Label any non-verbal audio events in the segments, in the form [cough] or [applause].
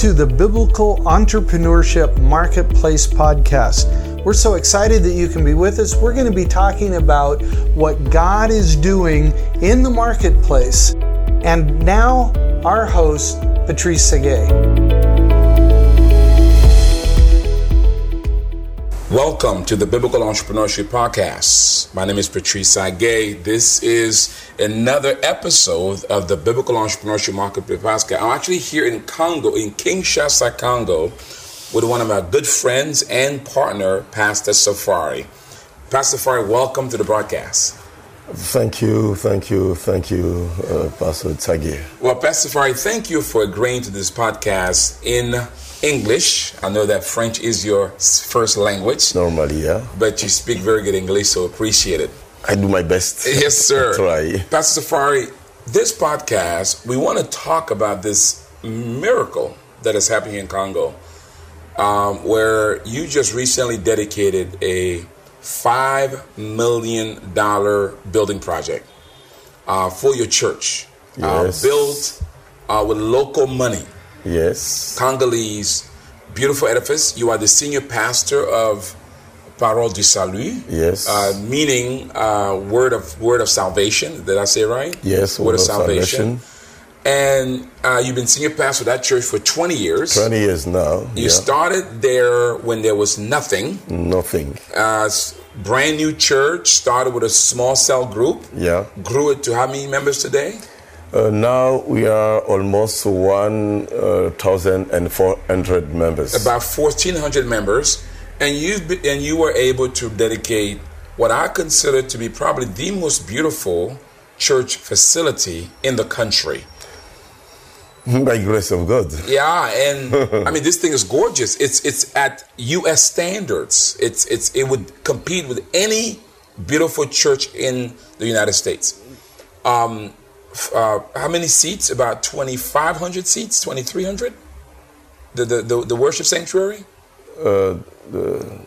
to the Biblical Entrepreneurship Marketplace podcast. We're so excited that you can be with us. We're going to be talking about what God is doing in the marketplace. And now, our host, Patrice Tsague. Welcome to the Biblical Entrepreneurship Podcast. My name is Patrice Tsague. This is another episode of the Biblical Entrepreneurship Marketplace Podcast. I'm actually here in Congo, in Kinshasa, Congo, with one of my good friends and partner, Pastor Safari. Pastor Safari, welcome to the broadcast. Thank you, thank you, thank you, uh, Pastor Tsague. Well, Pastor Safari, thank you for agreeing to this podcast in English. I know that French is your first language. Normally, yeah. But you speak very good English, so appreciate it. I do my best. Yes, [laughs] sir. try. Pastor Safari, this podcast, we want to talk about this miracle that is happening in Congo, um, where you just recently dedicated a $5 million building project uh, for your church. Yes. Uh, built uh, with local money. Yes. Congolese, beautiful edifice. You are the senior pastor of Parole du Salut. Yes. Uh, meaning uh, word of word of salvation. Did I say right? Yes, Word, of, salvation. And uh, you've been senior pastor of that church for 20 years. 20 years now. You yeah. started there when there was nothing. Nothing. Uh, brand new church. Started with a small cell group. Yeah. Grew it to how many members today? Uh, now we are almost 1,400 members. about 1,400 members, and you've been, and you were able to dedicate what I consider to be probably the most beautiful church facility in the country. [laughs] By grace of God. Yeah, and [laughs] I mean this thing is gorgeous. It's it's at U.S. standards. It's it's it would compete with any beautiful church in the United States. Um, uh, how many seats? About 2,500 seats, 2,300. The, the the the worship sanctuary. Uh, the,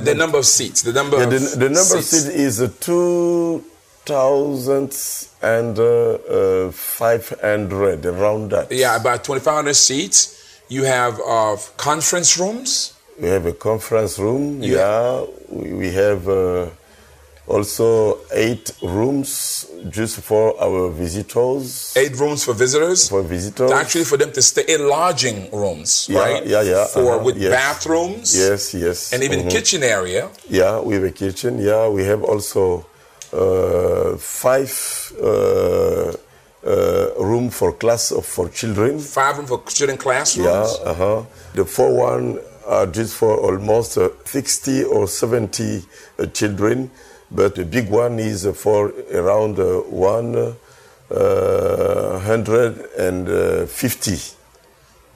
the number of seats, the number yeah, of the, the number of seats. seats is uh, 2,500, around that. Yeah, about 2,500 seats. You have uh, conference rooms. We have a conference room. You yeah, we, we have uh, also eight rooms just for our visitors. Eight rooms for visitors. For visitors. Actually, for them to stay in lodging rooms, Yeah, right? yeah, yeah, For uh-huh, with yes. bathrooms. Yes, yes. And even mhm. kitchen area. Yeah, we have a kitchen. Yeah, we have also uh, five uh, uh, room for class of for children. Five room for children classrooms. Yeah, uh-huh. The four one are just for almost uh, 60 or 70 uh, children, but the big one is for around uh, one uh, hundred and uh, fifty.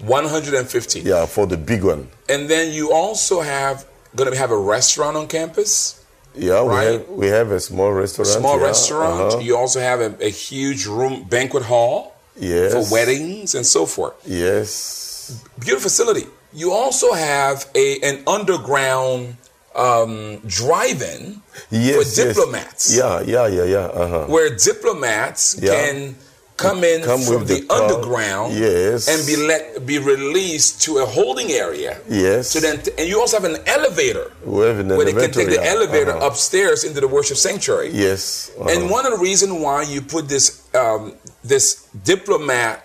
150. Yeah, for the big one. And then you also have going to have a restaurant on campus. Yeah, we have we have a small restaurant. Small yeah, restaurant. uh-huh. You also have a, a huge room banquet hall Yes. for weddings and so forth. Yes. beautiful facility. You also have a an underground um, drive-in Yes. for yes. diplomats, Yeah, yeah, yeah, yeah. Uh-huh. where diplomats Yeah. can come in Come from the, the underground, Yes. and be let be released to a holding area. Yes. So then, and you also have an elevator We have an where they can take the elevator uh-huh. upstairs into the worship sanctuary. Yes. uh-huh. And one of the reasons why you put this um, this diplomat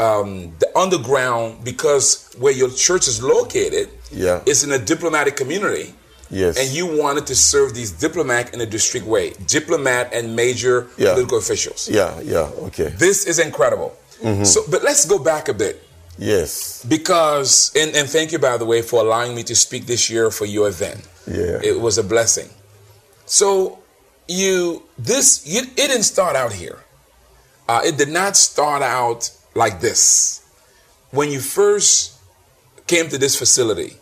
um, the underground because where your church is located Yeah. is in a diplomatic community. Yes. And you wanted to serve these diplomat in a distinct way, diplomat and major Yeah. political officials. Yeah, yeah, okay. This is incredible. Mm-hmm. So, but let's go back a bit Yes. because, and, and thank you by the way for allowing me to speak this year for your event. Yeah. It was a blessing. So you this you, it didn't start out here. Uh, it did not start out like this. When you first came to this facility,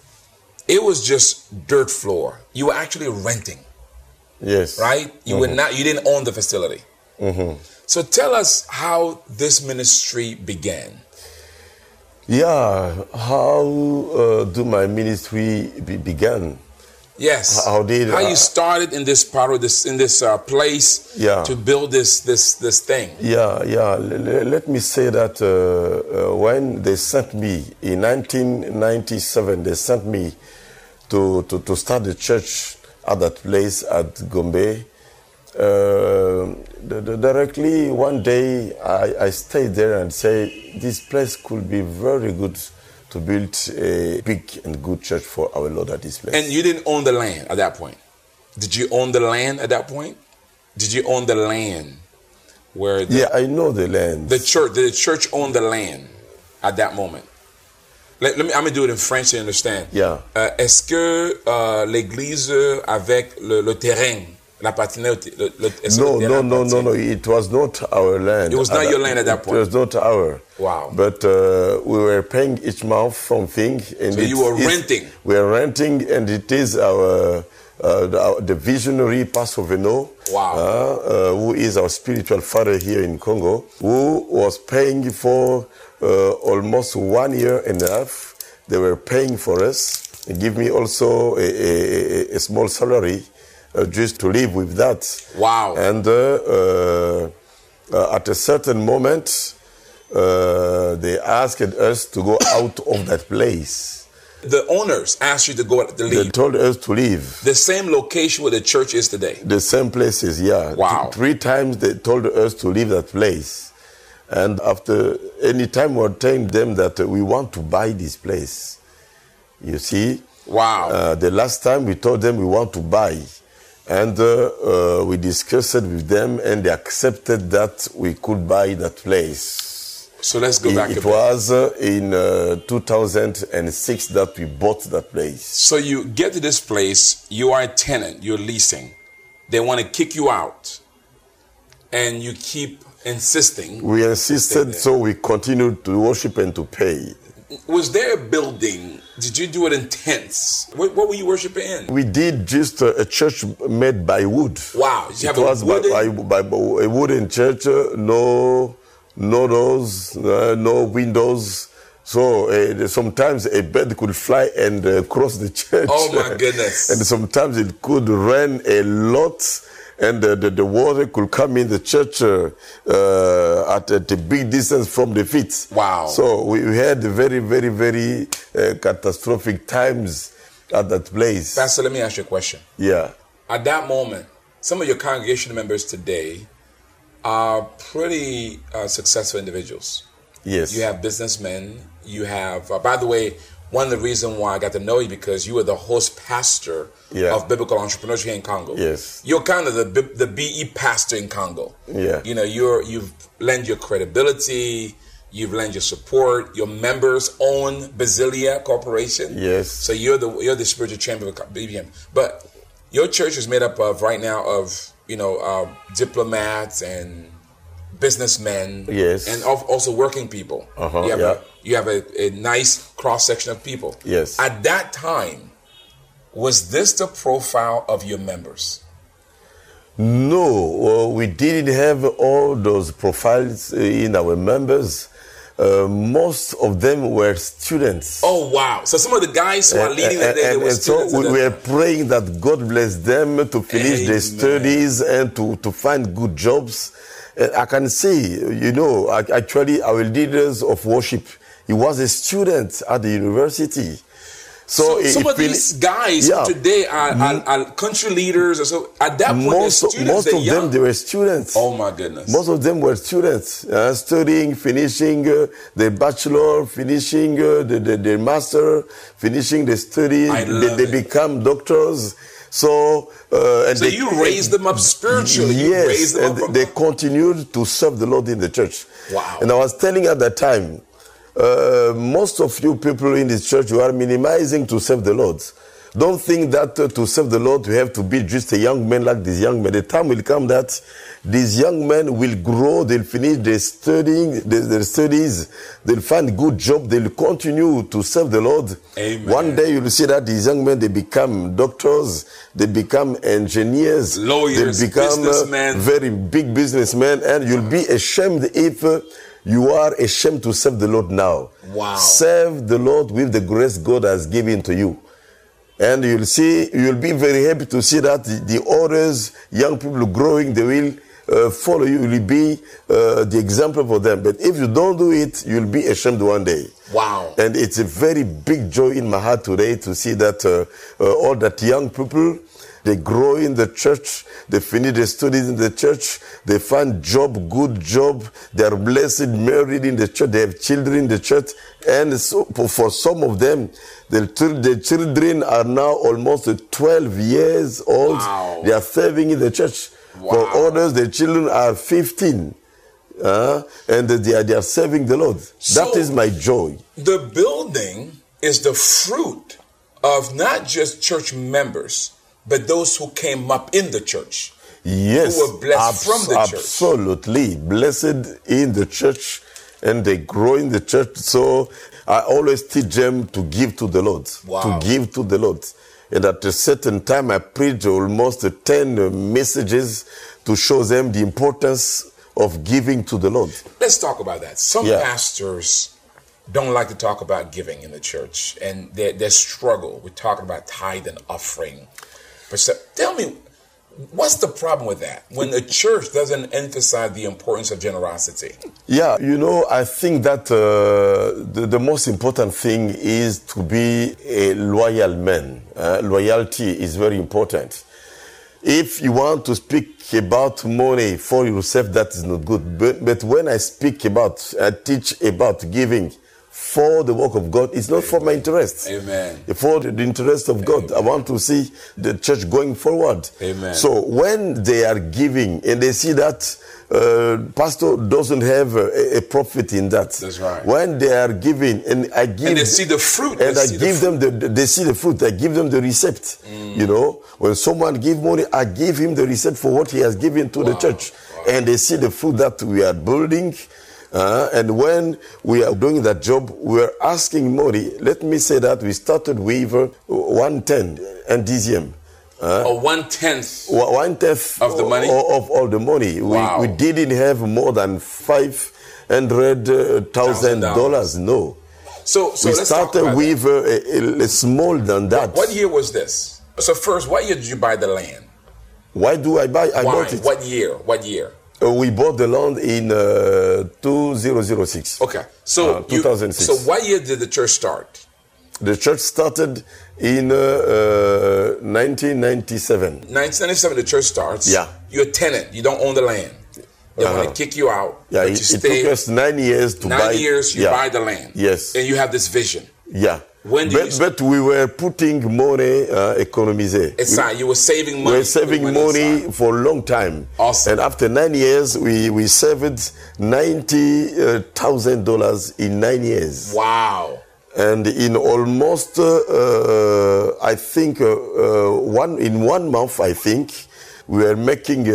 it was just dirt floor. You were actually renting, Yes. right? You were not. You didn't own the facility. Mm-hmm. So tell us how this ministry began. Yeah. How uh, do my ministry be- began? Yes. How did how uh, you started in this part of this in this uh, place Yeah. to build this this this thing. Yeah, yeah. L- let me say that uh, uh, when they sent me in 1997, they sent me to, to, to start the church at that place at Gombe. Uh, the, the- directly one day, I, I stayed there and say this place could be very good to build a big and good church for our Lord at this place. And you didn't own the land at that point. Did you own the land at that point? Did you own the land where the, yeah, I know the land. the church did the church own the land at that moment? Let, let me, I'm gonna do it in French so you understand. Yeah. Euh, Est-ce que euh, l'église avec le, le terrain, la patinette, le, le, No, no, no, no, no. It was not our land. It was not your land at that point. It was not our. Wow. But uh, we were paying each month something. And So it you were renting? We were renting, and it is our. Uh, the, the visionary Pastor Veno, Wow. uh, uh, who is our spiritual father here in Congo, who was paying for uh, almost one year and a half. They were paying for us. They give me also a, a, a- small salary uh, just to live with that. Wow. And uh, uh, uh, at a certain moment, uh, they asked us to go out of that place. The owners asked you to go to They told us to leave. The same location where the church is today. The same places, yeah. Wow. Th- Three times they told us to leave that place. And after any time we're telling them that we want to buy this place. You see? Wow. Uh, the last time we told them we want to buy. And uh, uh, we discussed it with them and they accepted that we could buy that place. so let's go It, back it was uh, in uh, 2006 that we bought that place. So you get to this place, you are a tenant, you're leasing. They want to kick you out. And you keep insisting. We insisted, so we continued to worship and to pay. Was there a building? Did you do it in tents? What, what were you worshiping in? We did just uh, a church made by wood. Wow. It have a was by, wooden- by, by a wooden church, uh, no, no doors, uh, no windows. So uh, sometimes a bird could fly and uh, cross the [laughs] church. Oh, my goodness. [laughs] and sometimes it could rain a lot, and uh, the, the water could come in the church uh, uh, at, at a big distance from the feet. Wow. So we, we had very, very, very uh, catastrophic times at that place. Pastor, let me ask you a question. yeah. At that moment, some of your congregation members today are pretty uh, successful individuals. Yes. You have businessmen. You have, uh, by the way, one of the reasons why I got to know you because you were the host pastor Yeah. of biblical entrepreneurship here in Congo. Yes. you're kind of the the BE pastor in Congo. Yeah. you know, you're you've lent your credibility. You've lent your support. Your members own Basilia Corporation. Yes. So you're the you're the spiritual champion of BBM. But your church is made up of right now of you know uh, diplomats and businessmen. Yes. And al- also working people. Uh-huh, you have, yeah. a, you have a, a nice cross section of people. Yes. At that time, was this the profile of your members? No, well, we didn't have all those profiles uh, in our members. Uh, most of them were students. Oh wow! So some of the guys who are leading the and, day, and- were and so we were praying that God bless them to finish their studies and to, to find good jobs. I can see, you know, actually our leaders of worship, he was a student at the university. So, So some of these guys Yeah. today are, are, are country leaders, or so. At that point, most, students. most of young. them they were students. oh my goodness! Most of them were students, uh, studying, finishing uh, their bachelor, finishing uh, the, the, their master, finishing the study. I they, they become doctors. So, uh, and so they, you raised them up spiritually. you Yes, raised them and they continued to serve the Lord in the church. Wow. And I was telling at that time, uh, most of you people in this church, you are minimizing to serve the Lord. Don't think that uh, to serve the Lord, you have to be just a young man like this young man. The time will come that these young men will grow, they'll finish their studying, their, their studies, they'll find good job, they'll continue to serve the Lord. Amen. One day you'll see that these young men, they become doctors, they become engineers, Lawyers, they become uh, very big businessmen, and you'll be ashamed if uh, you are ashamed to serve the Lord now. Wow. Serve the Lord with the grace God has given to you. And you'll see, you'll be very happy to see that the, the others, young people growing, they will uh, follow you. You'll be uh, the example for them. But if you don't do it, you'll be ashamed one day. Wow. And it's a very big joy in my heart today to see that uh, uh, all that young people, they grow in the church, they finish their studies in the church, they find job, good job, they are blessed, married in the church, they have children in the church. And so for, some of them, the, the children are now almost 12 years old. Wow. They are serving in the church. Wow. For others, the children are 15. uh, and they are, they are serving the Lord. So- that is my joy. The building is the fruit of not just church members, but those who came up in the church. Yes, who were blessed from the church. absolutely blessed in the church, and they grow in the church. So I always teach them to give to the Lord, Wow. to give to the Lord. And at a certain time, I preach almost ten uh, messages to show them the importance of giving to the Lord. Let's talk about that. Some Yeah. pastors don't like to talk about giving in the church and their, their struggle with talking about tithe and offering. But tell me, what's the problem with that when the [laughs] church doesn't emphasize the importance of generosity? Yeah, you know, I think that uh, the, the most important thing is to be a loyal man. Uh, loyalty is very important. If you want to speak about money for yourself, that is not good. But, but when I speak about, I teach about giving for the work of God, it's not for my interest. Amen. For the interest of God. I want to see the church going forward. Amen. So when they are giving and they see that uh, pastor doesn't have a, a profit in that. That's right. When they are giving and I give And they see the fruit. and I the give fruit. them the, they see the fruit. I give them the receipt. You know, when someone give money, I give him the receipt for what he has given to the church, and they see the fruit that we are building. Uh, and when we are doing that job, we are asking money. Let me say that we started with uh, 110 and DZM. Uh, Or one tenth. One tenth Of the money? o- of all the money. Wow. We, we didn't have more than five hundred uh, dollars. No, So, so we started with uh, a, a, small than that. that. What year was this? So first, what year did you buy the land? Why do I buy? I Why? bought it. What year? What year? Uh, we bought the land in uh, 2006. Okay. So Uh, you- 2006. so what year did the church start? The church started in uh, uh, 1997. 1997, the church starts. Yeah. You're a tenant. You don't own the land. They want Uh-huh. to kick you out. Yeah, but it, you it stay took us nine years to nine buy. years. You yeah. buy the land. Yes. And you have this vision. Yeah. When did but, but we were putting money uh, économisé. Aside, you were saving money. We were saving Put money aside. for a long time. Awesome. And after nine years, we, we saved $90,000 in nine years. Wow. And in almost, uh, uh, I think, uh, uh, one in one month, I think, we were making uh,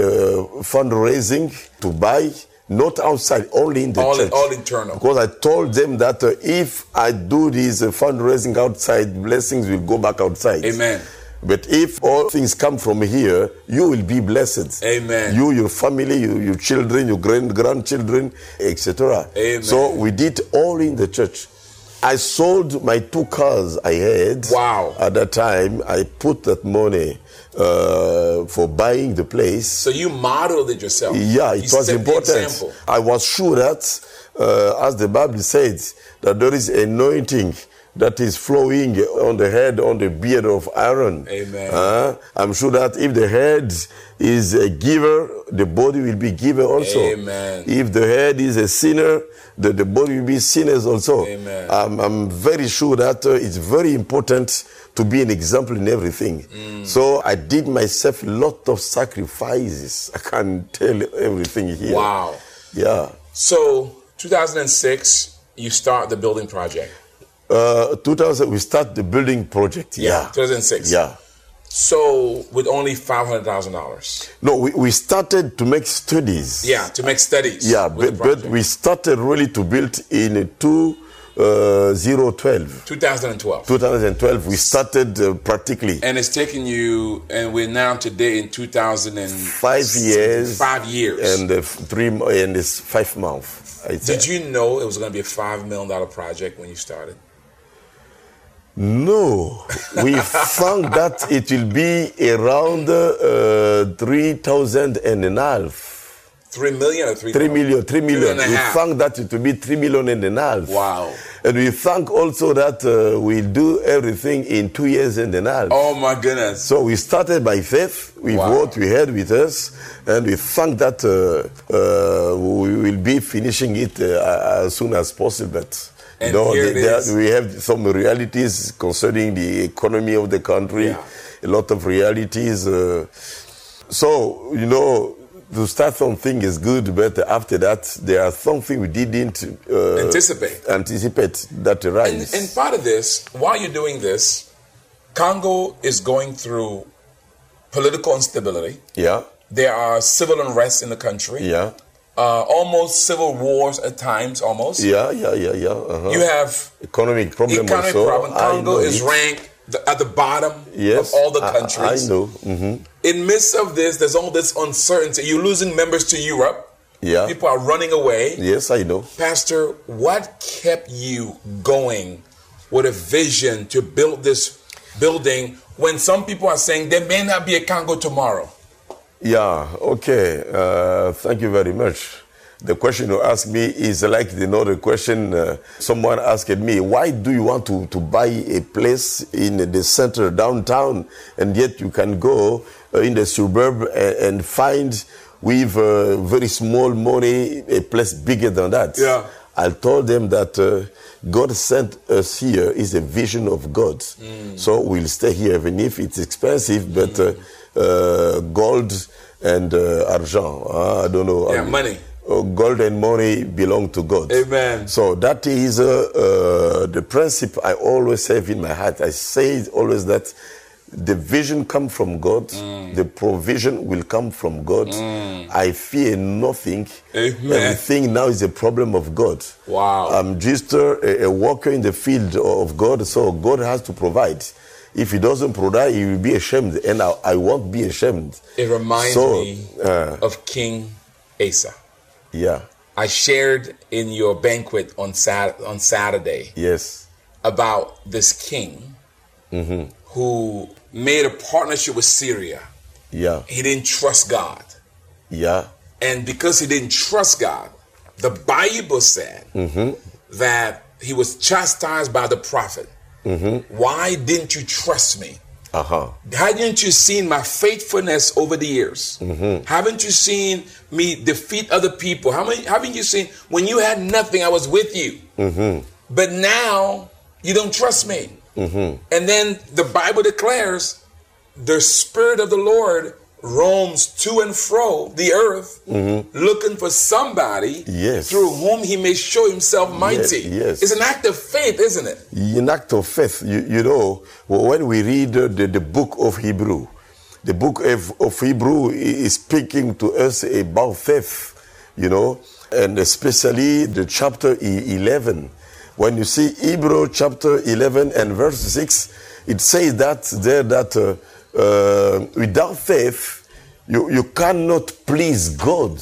fundraising to buy, not outside, only in the All- church. all internal. Because I told them that uh, if I do this uh, fundraising outside, blessings will go back outside. Amen. But if all things come from here, you will be blessed. Amen. You, your family, you, your children, your grand grandchildren, etc. Amen. So we did all in the church. I sold my two cars I had. Wow. At that time, I put that money uh, for buying the place. So you modeled it yourself. Yeah, You it was important. I was sure that, uh, as the Bible says, that there is anointing that is flowing on the head, on the beard of Aaron. Amen. Uh, I'm sure that if the head is a giver, the body will be giver also. Amen. If the head is a sinner, the, the body will be sinners also. Amen. I'm, I'm very sure that uh, it's very important to be an example in everything. Mm. So I did myself a lot of sacrifices. I can't tell everything here. Wow. Yeah. So 2006, you start the building project. Uh, 2000, we start the building project. Yeah. 2006. Yeah. So with only five hundred thousand dollars. No, we, we started to make studies. Yeah, to make studies. Yeah, but, but we started really to build in uh, 2012. 2012. 2012, we started uh, practically And it's taken you, and we're now today in 2005 years. Five years. And uh, three and it's five months. Did you know it was going to be a five million dollar project when you started? No, we [laughs] found that it will be around uh, 3,000 and a half. Three million or three? Three million, three million. a we found that it will be three million and a half. Wow. And we thank also that uh, we'll do everything in two years and a half. Oh my goodness. So we started by faith with Wow. what we had with us, and we thank that uh, uh, we will be finishing it uh, as soon as possible. But And know, here it is. we have some realities concerning the economy of the country, Yeah. a lot of realities. Uh, so, you know, to start something is good, but after that, there are something we didn't uh, Anticipate. anticipate that And, arise. and part of this, while you're doing this, Congo is going through political instability. yeah, There are civil unrest in the country. yeah, Uh, almost civil wars at times, almost. yeah, yeah, yeah, yeah. uh-huh. You have economic problem economic also. problem. Congo is it. ranked the, at the bottom yes, of all the countries. I, know. hmm In midst of this, there's all this uncertainty. You're losing members to Europe. Yeah. People are running away. Yes, I know. Pastor, what kept you going with a vision to build this building when some people are saying there may not be a Congo tomorrow? Yeah. Okay. Uh, thank you very much. The question you asked me is like the other question uh, someone asked me. Why do you want to, to buy a place in the center downtown, and yet you can go uh, in the suburb and, and find with uh, very small money a place bigger than that? Yeah. I told them that uh, God sent us here is a vision of God. Mm. So we'll stay here even if it's expensive, but uh, uh, gold and uh, argent, uh, I don't know. Yeah, money. uh, gold and money belong to God. Amen. So that is uh, uh, the principle I always have in my heart. I say always that the vision come from God, Mm. the provision will come from God. I fear nothing. Amen. Everything now is a problem of God. Wow. I'm just uh, a, a worker in the field of God, so God has to provide. If He doesn't provide, He will be ashamed, and I, I won't be ashamed. It reminds So, me uh, of King Asa. Yeah. I shared in your banquet on Sat- on Saturday Yes. about this king who made a partnership with Syria. Yeah. He didn't trust God. Yeah. And because he didn't trust God, the Bible said that he was chastised by the prophet. Mm-hmm. Why didn't you trust me? Uh huh. Haven't you seen my faithfulness over the years? Mm-hmm. Haven't you seen me defeat other people? How many, haven't you seen when you had nothing, I was with you? Mm-hmm. But now you don't trust me. And then the Bible declares the Spirit of the Lord roams to and fro the earth looking for somebody Yes. through whom he may show himself mighty. yes. It's an act of faith, isn't it? An act of faith, you, you know, when we read the, the book of Hebrew, the book of, of Hebrew is speaking to us about faith, you know, and especially the chapter e- 11. When you see Hebrew chapter 11 and verse 6, it says that there that uh, uh, without faith, you, you cannot please God.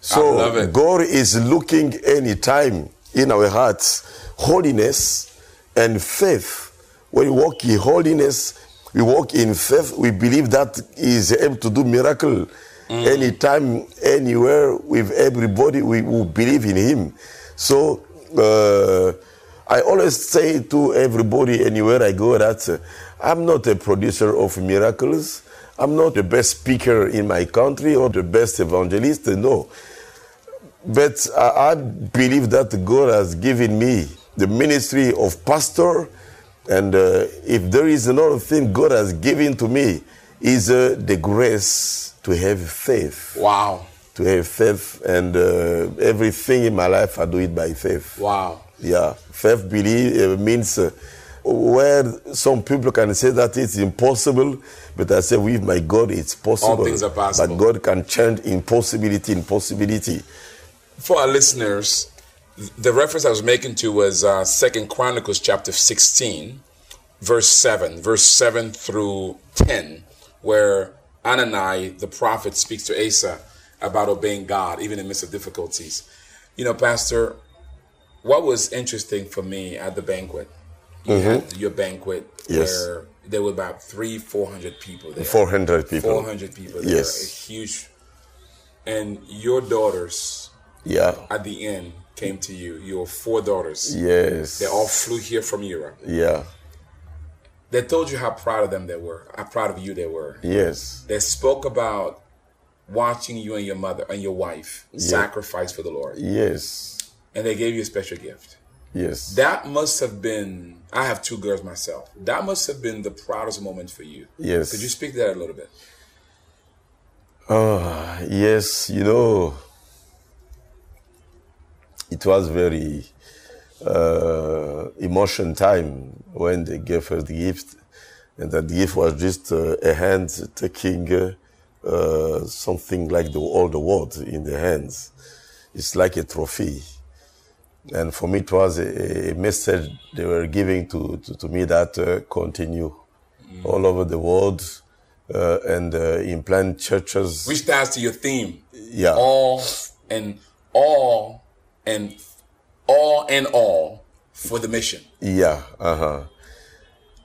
So. God is looking anytime in our hearts holiness and faith. When we walk in holiness, we walk in faith. We believe that He is able to do miracle anytime, anywhere with everybody. We will believe in Him. So uh, I always say to everybody anywhere I go that uh, I'm not a producer of miracles. I'm not the best speaker in my country or the best evangelist. No. But I, I believe that God has given me the ministry of pastor, and uh, if there is another thing God has given to me, is uh, the grace to have faith. Wow. To have faith, and uh, everything in my life I do it by faith. Wow. Yeah, faith believe uh, means uh, where some people can say that it's impossible, but I say with my God it's possible. All things are possible. But God can change impossibility in possibility. For our listeners, the reference I was making to was uh, Second Chronicles chapter 16, verse 7, verse 7 through 10, where Anani, the prophet, speaks to Asa about obeying God, even in the midst of difficulties. You know, Pastor, what was interesting for me at the banquet you had your banquet Mm-hmm. Yes. where there were about three, four hundred people there. 400 people. 400 people there. Yes. A huge. And your daughters Yeah. at the end came to you. Your four daughters. Yes. They all flew here from Europe. Yeah. They told you how proud of them they were, how proud of you they were. Yes. They spoke about watching you and your mother and your wife sacrifice for the Lord. Yes. And they gave you a special gift. Yes. That must have been, I have two girls myself. That must have been the proudest moment for you. Yes. Could you speak to that a little bit? Ah, yes, you know, it was very uh, emotion time when they gave her the gift, and that gift was just uh, a hand taking uh, uh, something like the all the world in the hands. It's like a trophy, and for me it was a, a message they were giving to to, to me that uh, continue all over the world uh, and uh, implant churches. Which ties to your theme. Yeah. All and all and all and all for the mission. Yeah, uh huh.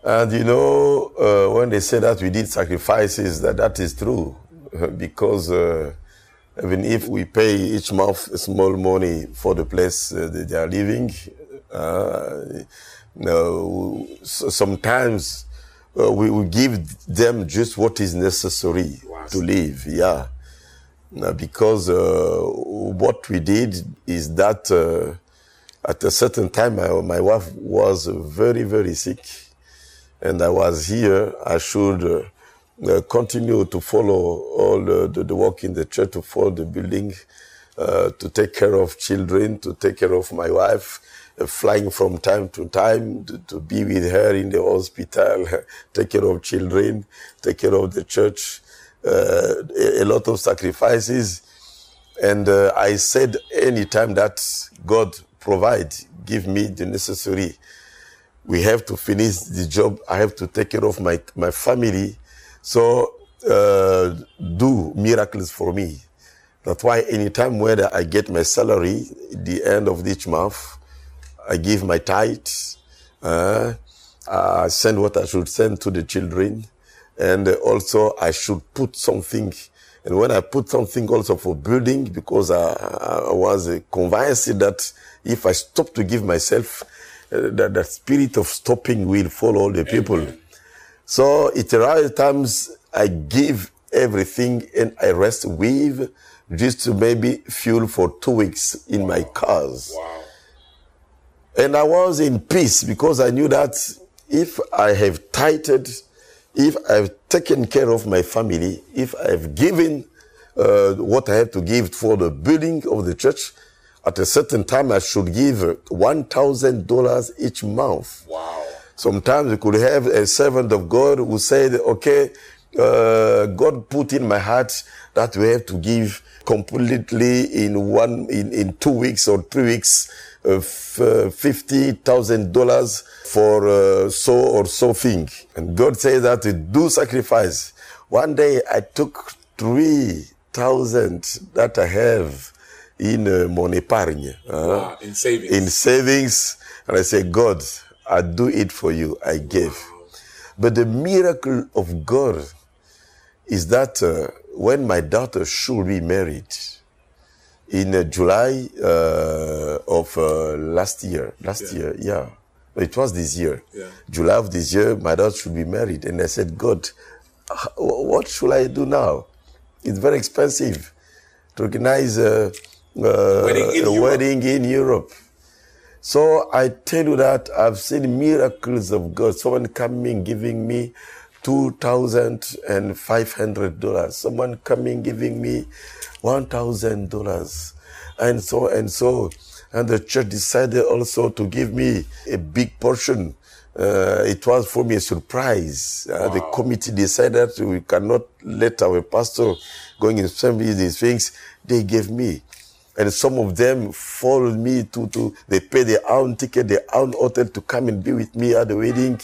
And you know, uh, when they say that we did sacrifices, that that is true, [laughs] because uh, even if we pay each month a small money for the place uh, that they are living, uh, no, so sometimes uh, we, we give them just what is necessary Wow. to live. Yeah. Uh, because uh, what we did is that uh, at a certain time, my, my wife was very, very sick, and I was here. I should uh, continue to follow all the, the, the work in the church, to follow the building, uh, to take care of children, to take care of my wife, uh, flying from time to time to, to be with her in the hospital, [laughs] take care of children, take care of the church, uh, a, a lot of sacrifices. And uh, I said, anytime that God provide, give me the necessary. We have to finish the job. I have to take care of my my family. So uh, do miracles for me. That's why anytime when I get my salary, the end of each month, I give my tithes. Uh, I send what I should send to the children, and also I should put something. And when I put something also for building, because I, I was convinced that if I stop to give myself, uh, that the spirit of stopping will follow all the people. So it arrives times I give everything and I rest with just to maybe fuel for two weeks in my cars. Wow. And I was in peace because I knew that if I have tighted, if I've taken care of my family, if I've given uh, what I have to give for the building of the church, at a certain time I should give $1,000 each month. Wow. Sometimes you could have a servant of God who said, okay, uh, God put in my heart that we have to give completely in one, in, in two weeks or three weeks, uh, uh, $50,000 for uh, so or so thing. And God says that we do sacrifice. One day I took 3,000 that I have in uh, mon épargne. uh, Wow. In savings. in savings and I say, God, I do it for you. I gave. But the miracle of God is that uh, when my daughter should be married in uh, July uh, of uh, last year, last year, yeah, it was this year, Yeah. July of this year, my daughter should be married, and I said, God, what should I do now? It's very expensive to organize a, uh, Wedding in a wedding in Europe. So I tell you that I've seen miracles of God. Someone coming giving me two thousand and five hundred dollars. Someone coming giving me one thousand dollars, and so and so. And the church decided also to give me a big portion. Uh, it was for me a surprise. Uh, The committee decided we cannot let our pastor going and spend these things. They gave me and some of them followed me to, to they pay their own ticket, their own hotel to come and be with me at the wedding.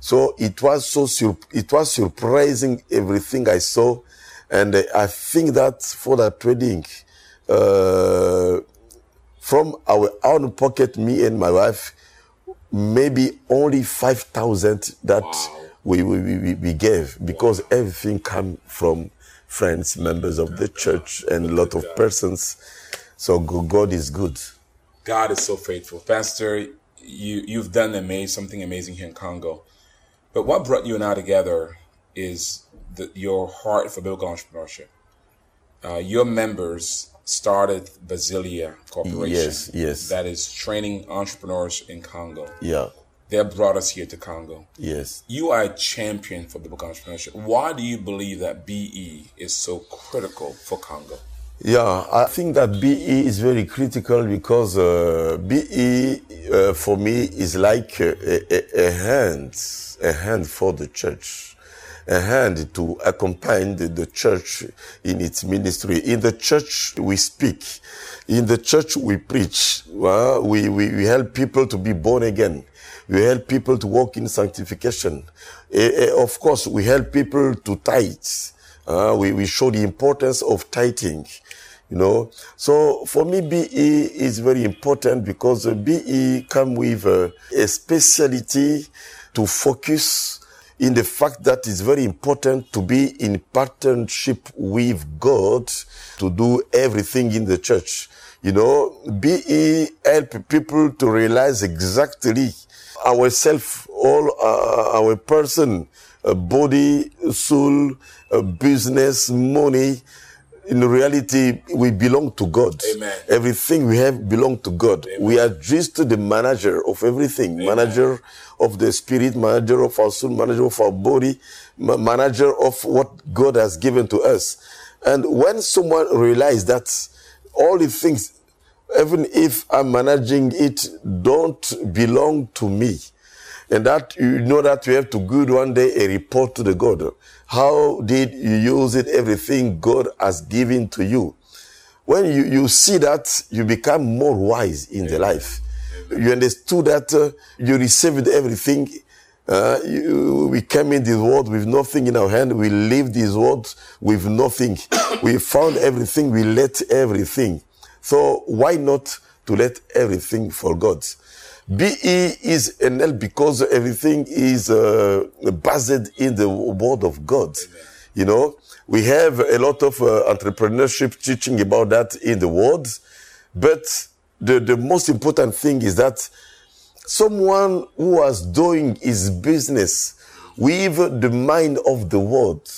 So it was so sur- it was surprising everything I saw, and uh, I think that for that wedding, uh, from our own pocket, me and my wife, maybe only 5,000 that Wow. we, we, we, we gave because everything came from friends, members of the church, and a lot of persons. So God is good. God is so faithful. Pastor, you, you've done amazing, something amazing here in Congo. But what brought you and I together is the, your heart for biblical entrepreneurship. Uh, your members started Basilia Corporation. Yes, yes. That is training entrepreneurs in Congo. Yeah, They brought us here to Congo. yes. You are a champion for biblical entrepreneurship. Why do you believe that BE is so critical for Congo? Yeah, I think that BE is very critical because uh, BE uh, for me is like a, a, a hand, a hand for the church, a hand to accompany the, the church in its ministry. In the church we speak, in the church we preach, we, we, we help people to be born again. We help people to walk in sanctification. Of course, we help people to tithe. Uh, we, we show the importance of tithing, you know. So for me, BE is very important because uh, BE come with uh, a speciality to focus in the fact that it's very important to be in partnership with God to do everything in the church. You know, BE help people to realize exactly ourself, all uh, our person, uh, body, soul, uh, business, money. In reality, we belong to God. Amen. Everything we have belong to God. We are just the manager of everything. Manager of the spirit, manager of our soul, manager of our body, ma- manager of what God has given to us. And when someone realizes that all the things even if I'm managing it, don't belong to me. And that you know that you have to good one day a report to the God. How did you use it? Everything God has given to you. When you, you see that, you become more wise in the life. You understood that uh, you received everything. Uh, you, we came in this world with nothing in our hand. We leave this world with nothing. [coughs] we found everything. We let everything. So why not to let everything for God? BE is an L because everything is uh, based in the word of God. You know, we have a lot of uh, entrepreneurship teaching about that in the world, but the, the most important thing is that someone who was doing his business with the mind of the world,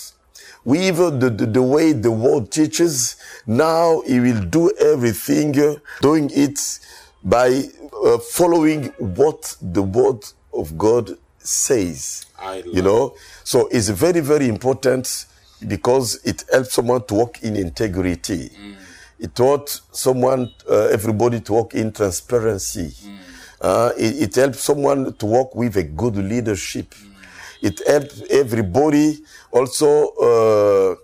with the, the, the way the world teaches, now he will do everything, uh, doing it by uh, following what the word of God says. You know, so it's very, very important because it helps someone to walk in integrity. It taught someone, uh, everybody to walk in transparency. Uh, it, it helps someone to walk with a good leadership. It helps everybody also uh,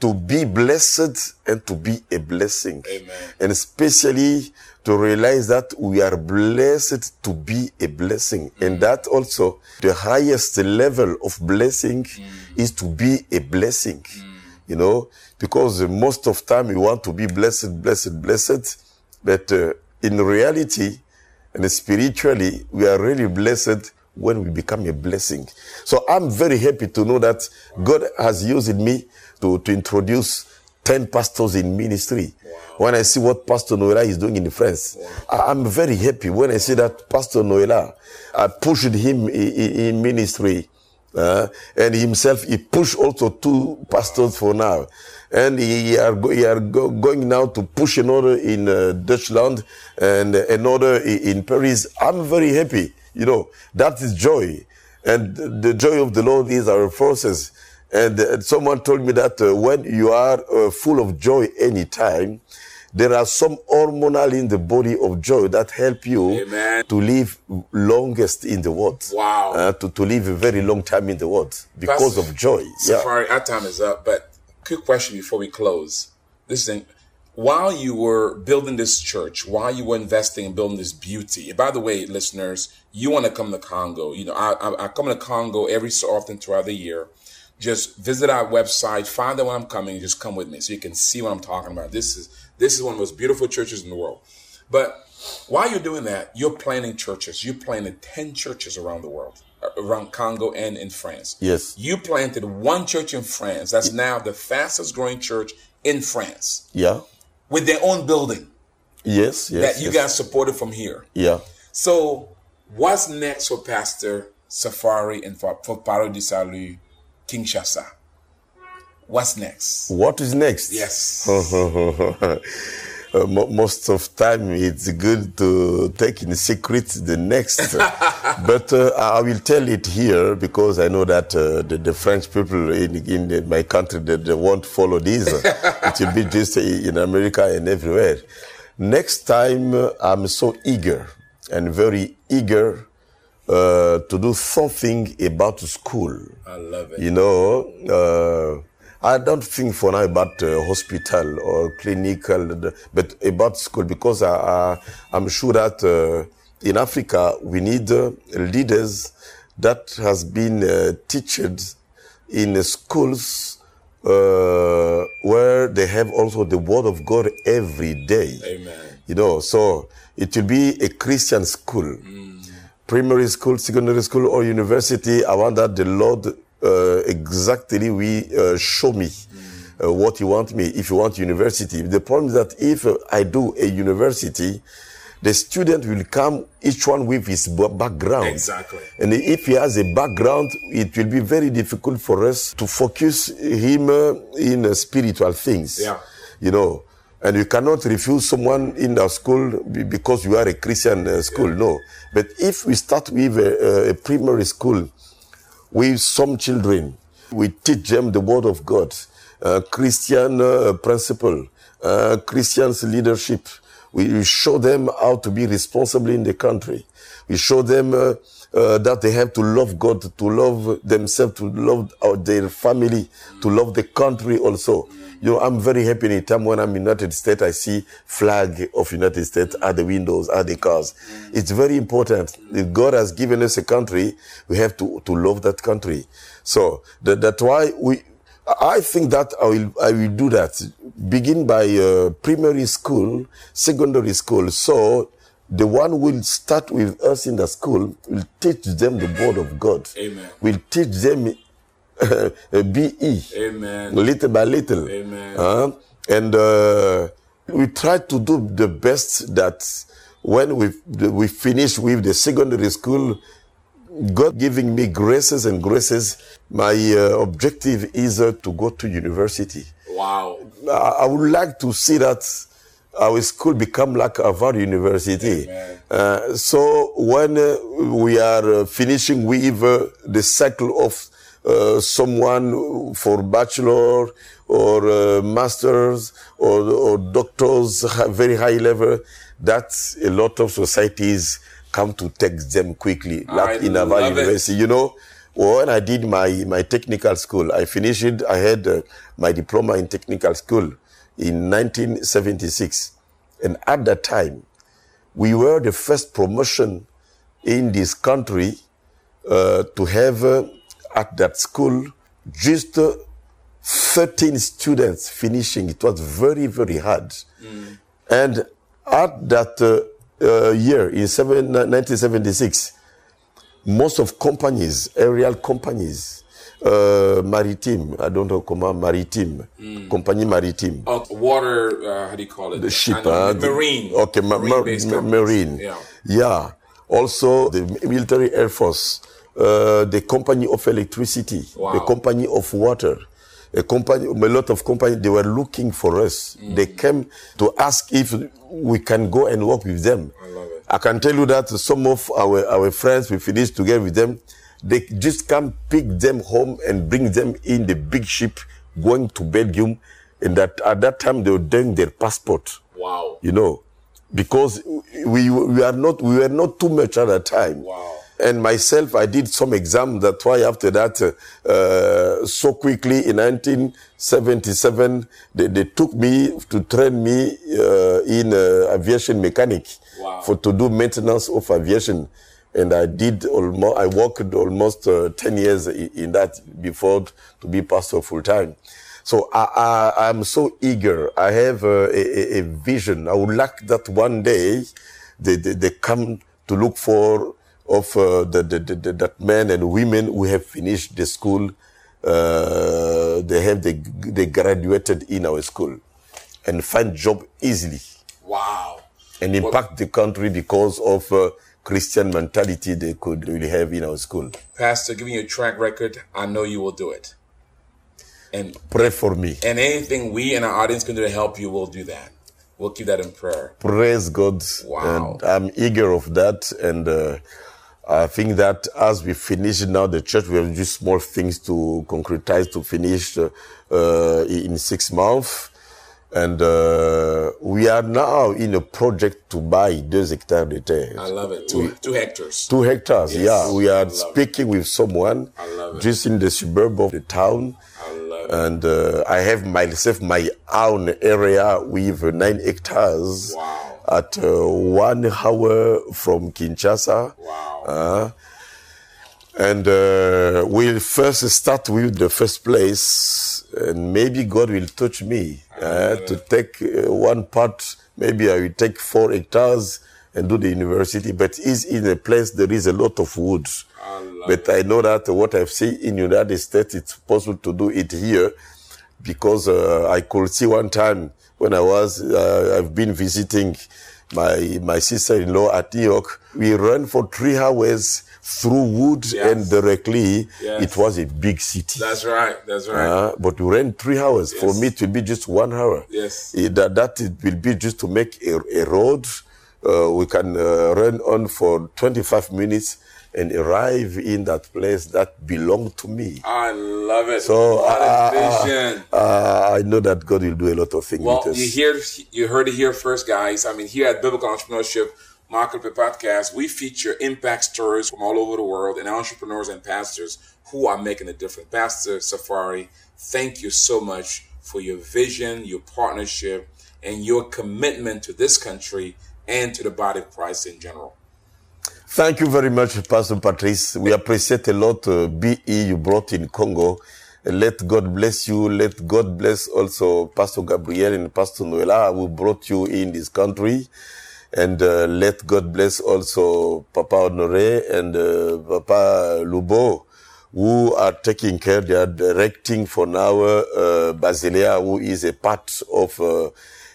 to be blessed and to be a blessing. Amen. And especially to realize that we are blessed to be a blessing. Mm. And that also, the highest level of blessing mm. is to be a blessing. Mm. You know, because most of time we want to be blessed, blessed, blessed. But uh, in reality, and spiritually, we are really blessed when we become a blessing. So I'm very happy to know that God has used me to, to introduce 10 pastors in ministry. When I see what Pastor Noela is doing in France, I- I'm very happy when I see that Pastor Noela, I pushed him in, in, in ministry. Uh, and himself, he pushed also two pastors for now. And he are, he are go, going now to push another in uh, Dutchland and another in Paris. I'm very happy. You know, that is joy. And the joy of the Lord is our forces. And uh, someone told me that uh, when you are uh, full of joy anytime, there are some hormonal in the body of joy that help you Amen. to live longest in the world. Wow. Uh, to, to live a very long time in the world because Pastor of joy. Yeah. Safari, our time is up, but quick question before we close. Listen, while you were building this church, while you were investing in building this beauty, and by the way, listeners, you want to come to Congo. You know, I, I, I come to Congo every so often throughout the year. Just visit our website, find out when I'm coming, just come with me so you can see what I'm talking about. This is this is one of the most beautiful churches in the world. But While you're doing that, you're planning churches. You're planting 10 churches around the world, uh, around Congo and in France. Yes. You planted one church in France. That's now the fastest growing church in France Yeah. with their own building Yes. Yes. that you yes. guys supported from here. Yeah. So, what's next for Pastor Safari and for, for Parole du Salut Kinshasa? What's next? What is next? Yes. [laughs] Uh, most of time it's good to take in secret the next [laughs] but uh, i will tell it here because i know that uh, the, the french people in, in my country they, they won't follow this [laughs] it will be just in america and everywhere next time uh, i'm so eager and very eager uh, to do something about school I love it. you know, uh, I don't think for now about uh, hospital or clinical, but about school because I, I'm sure that uh, in Africa we need uh, leaders that has been uh, teached in schools uh, where they have also the word of God every day. Amen. You know, so it will be a Christian school primary school, secondary school, or university. I want that the Lord uh, exactly we uh, show me uh, what you want me. If you want university, the problem is that if uh, I do a university, the student will come each one with his ba- background. Exactly. And if he has a background, it will be very difficult for us to focus him uh, in uh, spiritual things. Yeah. You know, and you cannot refuse someone in the school because you are a Christian uh, school. No. But if we start with a, a primary school with some children, we teach them the word of God, uh, Christian uh, principle, uh, Christian's leadership. We we show them how to be responsible in the country. We show them uh, uh, that they have to love God, to love themselves, to love uh, their family, to love the country also. You know, I'm very happy in a time when I'm in United States, I see flag of United States at the windows, at the cars. It's very important. If God has given us a country, we have to, to love that country. So that, that's why we, I think that I will, I will do that. Begin by uh, primary school, secondary school. So the one will start with us in the school will teach them the word of God. Amen. Will teach them [laughs] BE Amen. little by little. Amen. Uh, and uh, we try to do the best that when we we finish with the secondary school, God giving me graces and graces, my uh, objective is uh, to go to university. Wow. I, I would like to see that our school become like Harvard University. Uh, so when uh, we are uh, finishing with uh, the cycle of uh, someone for bachelor or uh, masters or, or doctors, very high level, that a lot of societies come to take them quickly, like in it. University. You know, when I did my, my technical school, I finished I had uh, my diploma in technical school in 1976. And at that time, we were the first promotion in this country uh, to have uh, at that school just uh, 13 students finishing. It was very, very hard. And at that uh, uh, year, in seven, 1976, most of companies, aerial companies, uh, maritime, I don't know comment, maritime, compagnie maritime, Oh, water, uh, how do you call it? the ship, know, uh, marine. Okay, ma- ma- ma- marine. Yeah. Yeah. Also, the military air force, uh, the company of electricity, Wow. the company of water, a company, a lot of companies, they were looking for us. Mm. They came to ask if we can go and work with them. I. I can tell you that some of our, our friends, we finished together with them, they just come pick them home and bring them in the big ship going to Belgium. And that at that time they were doing their passport Wow. you know, because we we are not we were not too much at that time. Wow. And myself, I did some exam. That's why after that, uh, so quickly in 1977, they, they took me to train me uh, in uh, aviation mechanic Wow. for to do maintenance of aviation. And I did almost, I worked almost uh, 10 years in, in that before to be pastor full time. So I, I, I'm so eager. I have uh, a, a, a vision. I would like that one day they, they, they come to look for of uh, the, the, the, that men and women who have finished the school. Uh, they have they, they graduated in our school and find job easily Wow. and impact Well- the country because of uh, Christian mentality they could really have in our school. Pastor, giving you a track record, I know you will do it. And Pray for me. and anything we and our audience can do to help you, we'll do that. We'll keep that in prayer. Praise God. Wow. And I'm eager of that. And uh, I think that as we finish now the church, we have just small things to concretize to finish uh, uh, in six months. And uh, we are now in a project to buy deux hectares de terre. I love it. Two, two hectares. Two hectares, Yes. yeah. We are love it. speaking with someone I love it. just in the suburb of the town. I. And uh, I have myself my own area with nine hectares Wow. At uh, one hour from Kinshasa. Wow. Uh, and uh, we'll first start with the first place, and maybe God will touch me uh, to take uh, one part. Maybe I will take four hectares and do the university, but it's in a place there is a lot of woods. I But I know that what I've seen in United States, it's possible to do it here because uh, I could see one time when I was, uh, I've been visiting my, my sister-in-law at New York. We ran for three hours through wood Yes. and directly Yes. it was a big city. That's right. That's right. Uh, but we ran three hours. For me, it will be just one hour. Yes. Eh, that, that it will be just to make a, a road. Uh, we can uh, run on for 25 minutes and arrive in that place that belonged to me. I love it. So uh, uh, I know that God will do a lot of things Well, you hear you heard it here first, guys. I mean, here at Biblical Entrepreneurship Market Podcast, we feature impact stories from all over the world and entrepreneurs and pastors who are making a difference. Pastor Safari, thank you so much for your vision, your partnership, and your commitment to this country and to the body of Christ in general. Thank you very much, Pastor Patrice. We appreciate a lot uh, BE you brought in Congo. Let God bless you. Let God bless also Pastor Gabriel and Pastor Noela who brought you in this country. And uh, let God bless also Papa Honore and uh, Papa Lubo who are taking care, they are directing for now uh, Basilia, who is a part of uh,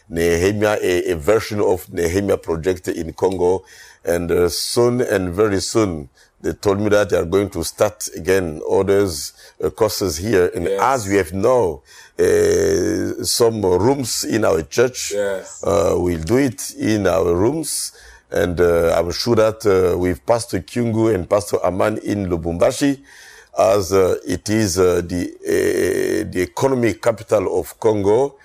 Nehemiah, a, a version of Nehemiah project in Congo. And uh, soon and very soon, they told me that they are going to start again orders uh, courses here. And Yes. as we have now uh, some rooms in our church, Yes. uh, we'll do it in our rooms. And uh, I'm sure that uh, with Pastor Kyungu and Pastor Aman in Lubumbashi, as uh, it is uh, the uh, the economic capital of Congo,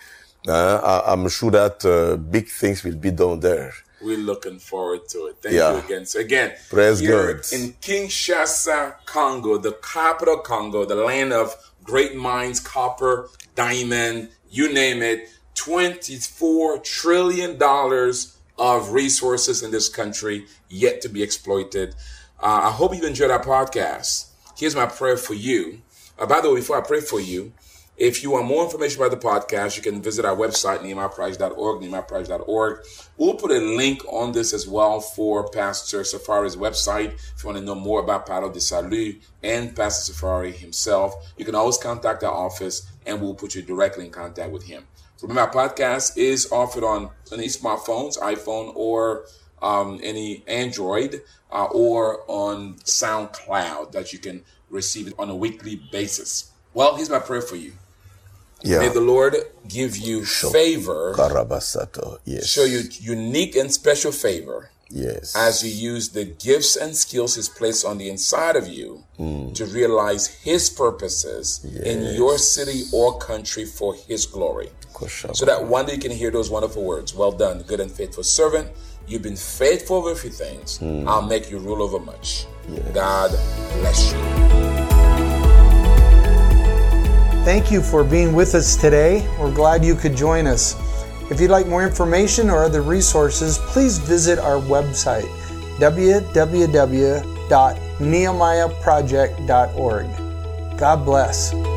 uh, I'm sure that uh, big things will be done there. We're looking forward to it. Thank Yeah. you again. So again, Praise here God. in Kinshasa, Congo, the capital Congo, the land of great mines, copper, diamond, you name it, twenty-four trillion dollars of resources in this country yet to be exploited. Uh, I hope you enjoyed our podcast. Here's my prayer for you. Uh, by the way, before I pray for you, if you want more information about the podcast, you can visit our website, nehemiahproject.org, nehemiahproject.org. We'll put a link on this as well for Pastor Safari's website. If you want to know more about Parole du Salut and Pastor Safari himself, you can always contact our office and we'll put you directly in contact with him. Remember, our podcast is offered on any smartphones, iPhone or um, any Android, uh, or on SoundCloud that you can receive it on a weekly basis. Well, here's my prayer for you. May the Lord give you favor, Karabasato. Yes. show you unique and special favor Yes. as you use the gifts and skills He's placed on the inside of you Mm. to realize His purposes in your city or country for His glory. Koshaba. So that one day you can hear those wonderful words Well done, good and faithful servant. You've been faithful over a few things. Mm. I'll make you rule over much. God bless you. Thank you for being with us today. We're glad you could join us. If you'd like more information or other resources, please visit our website, www.nehemiahproject.org. God bless.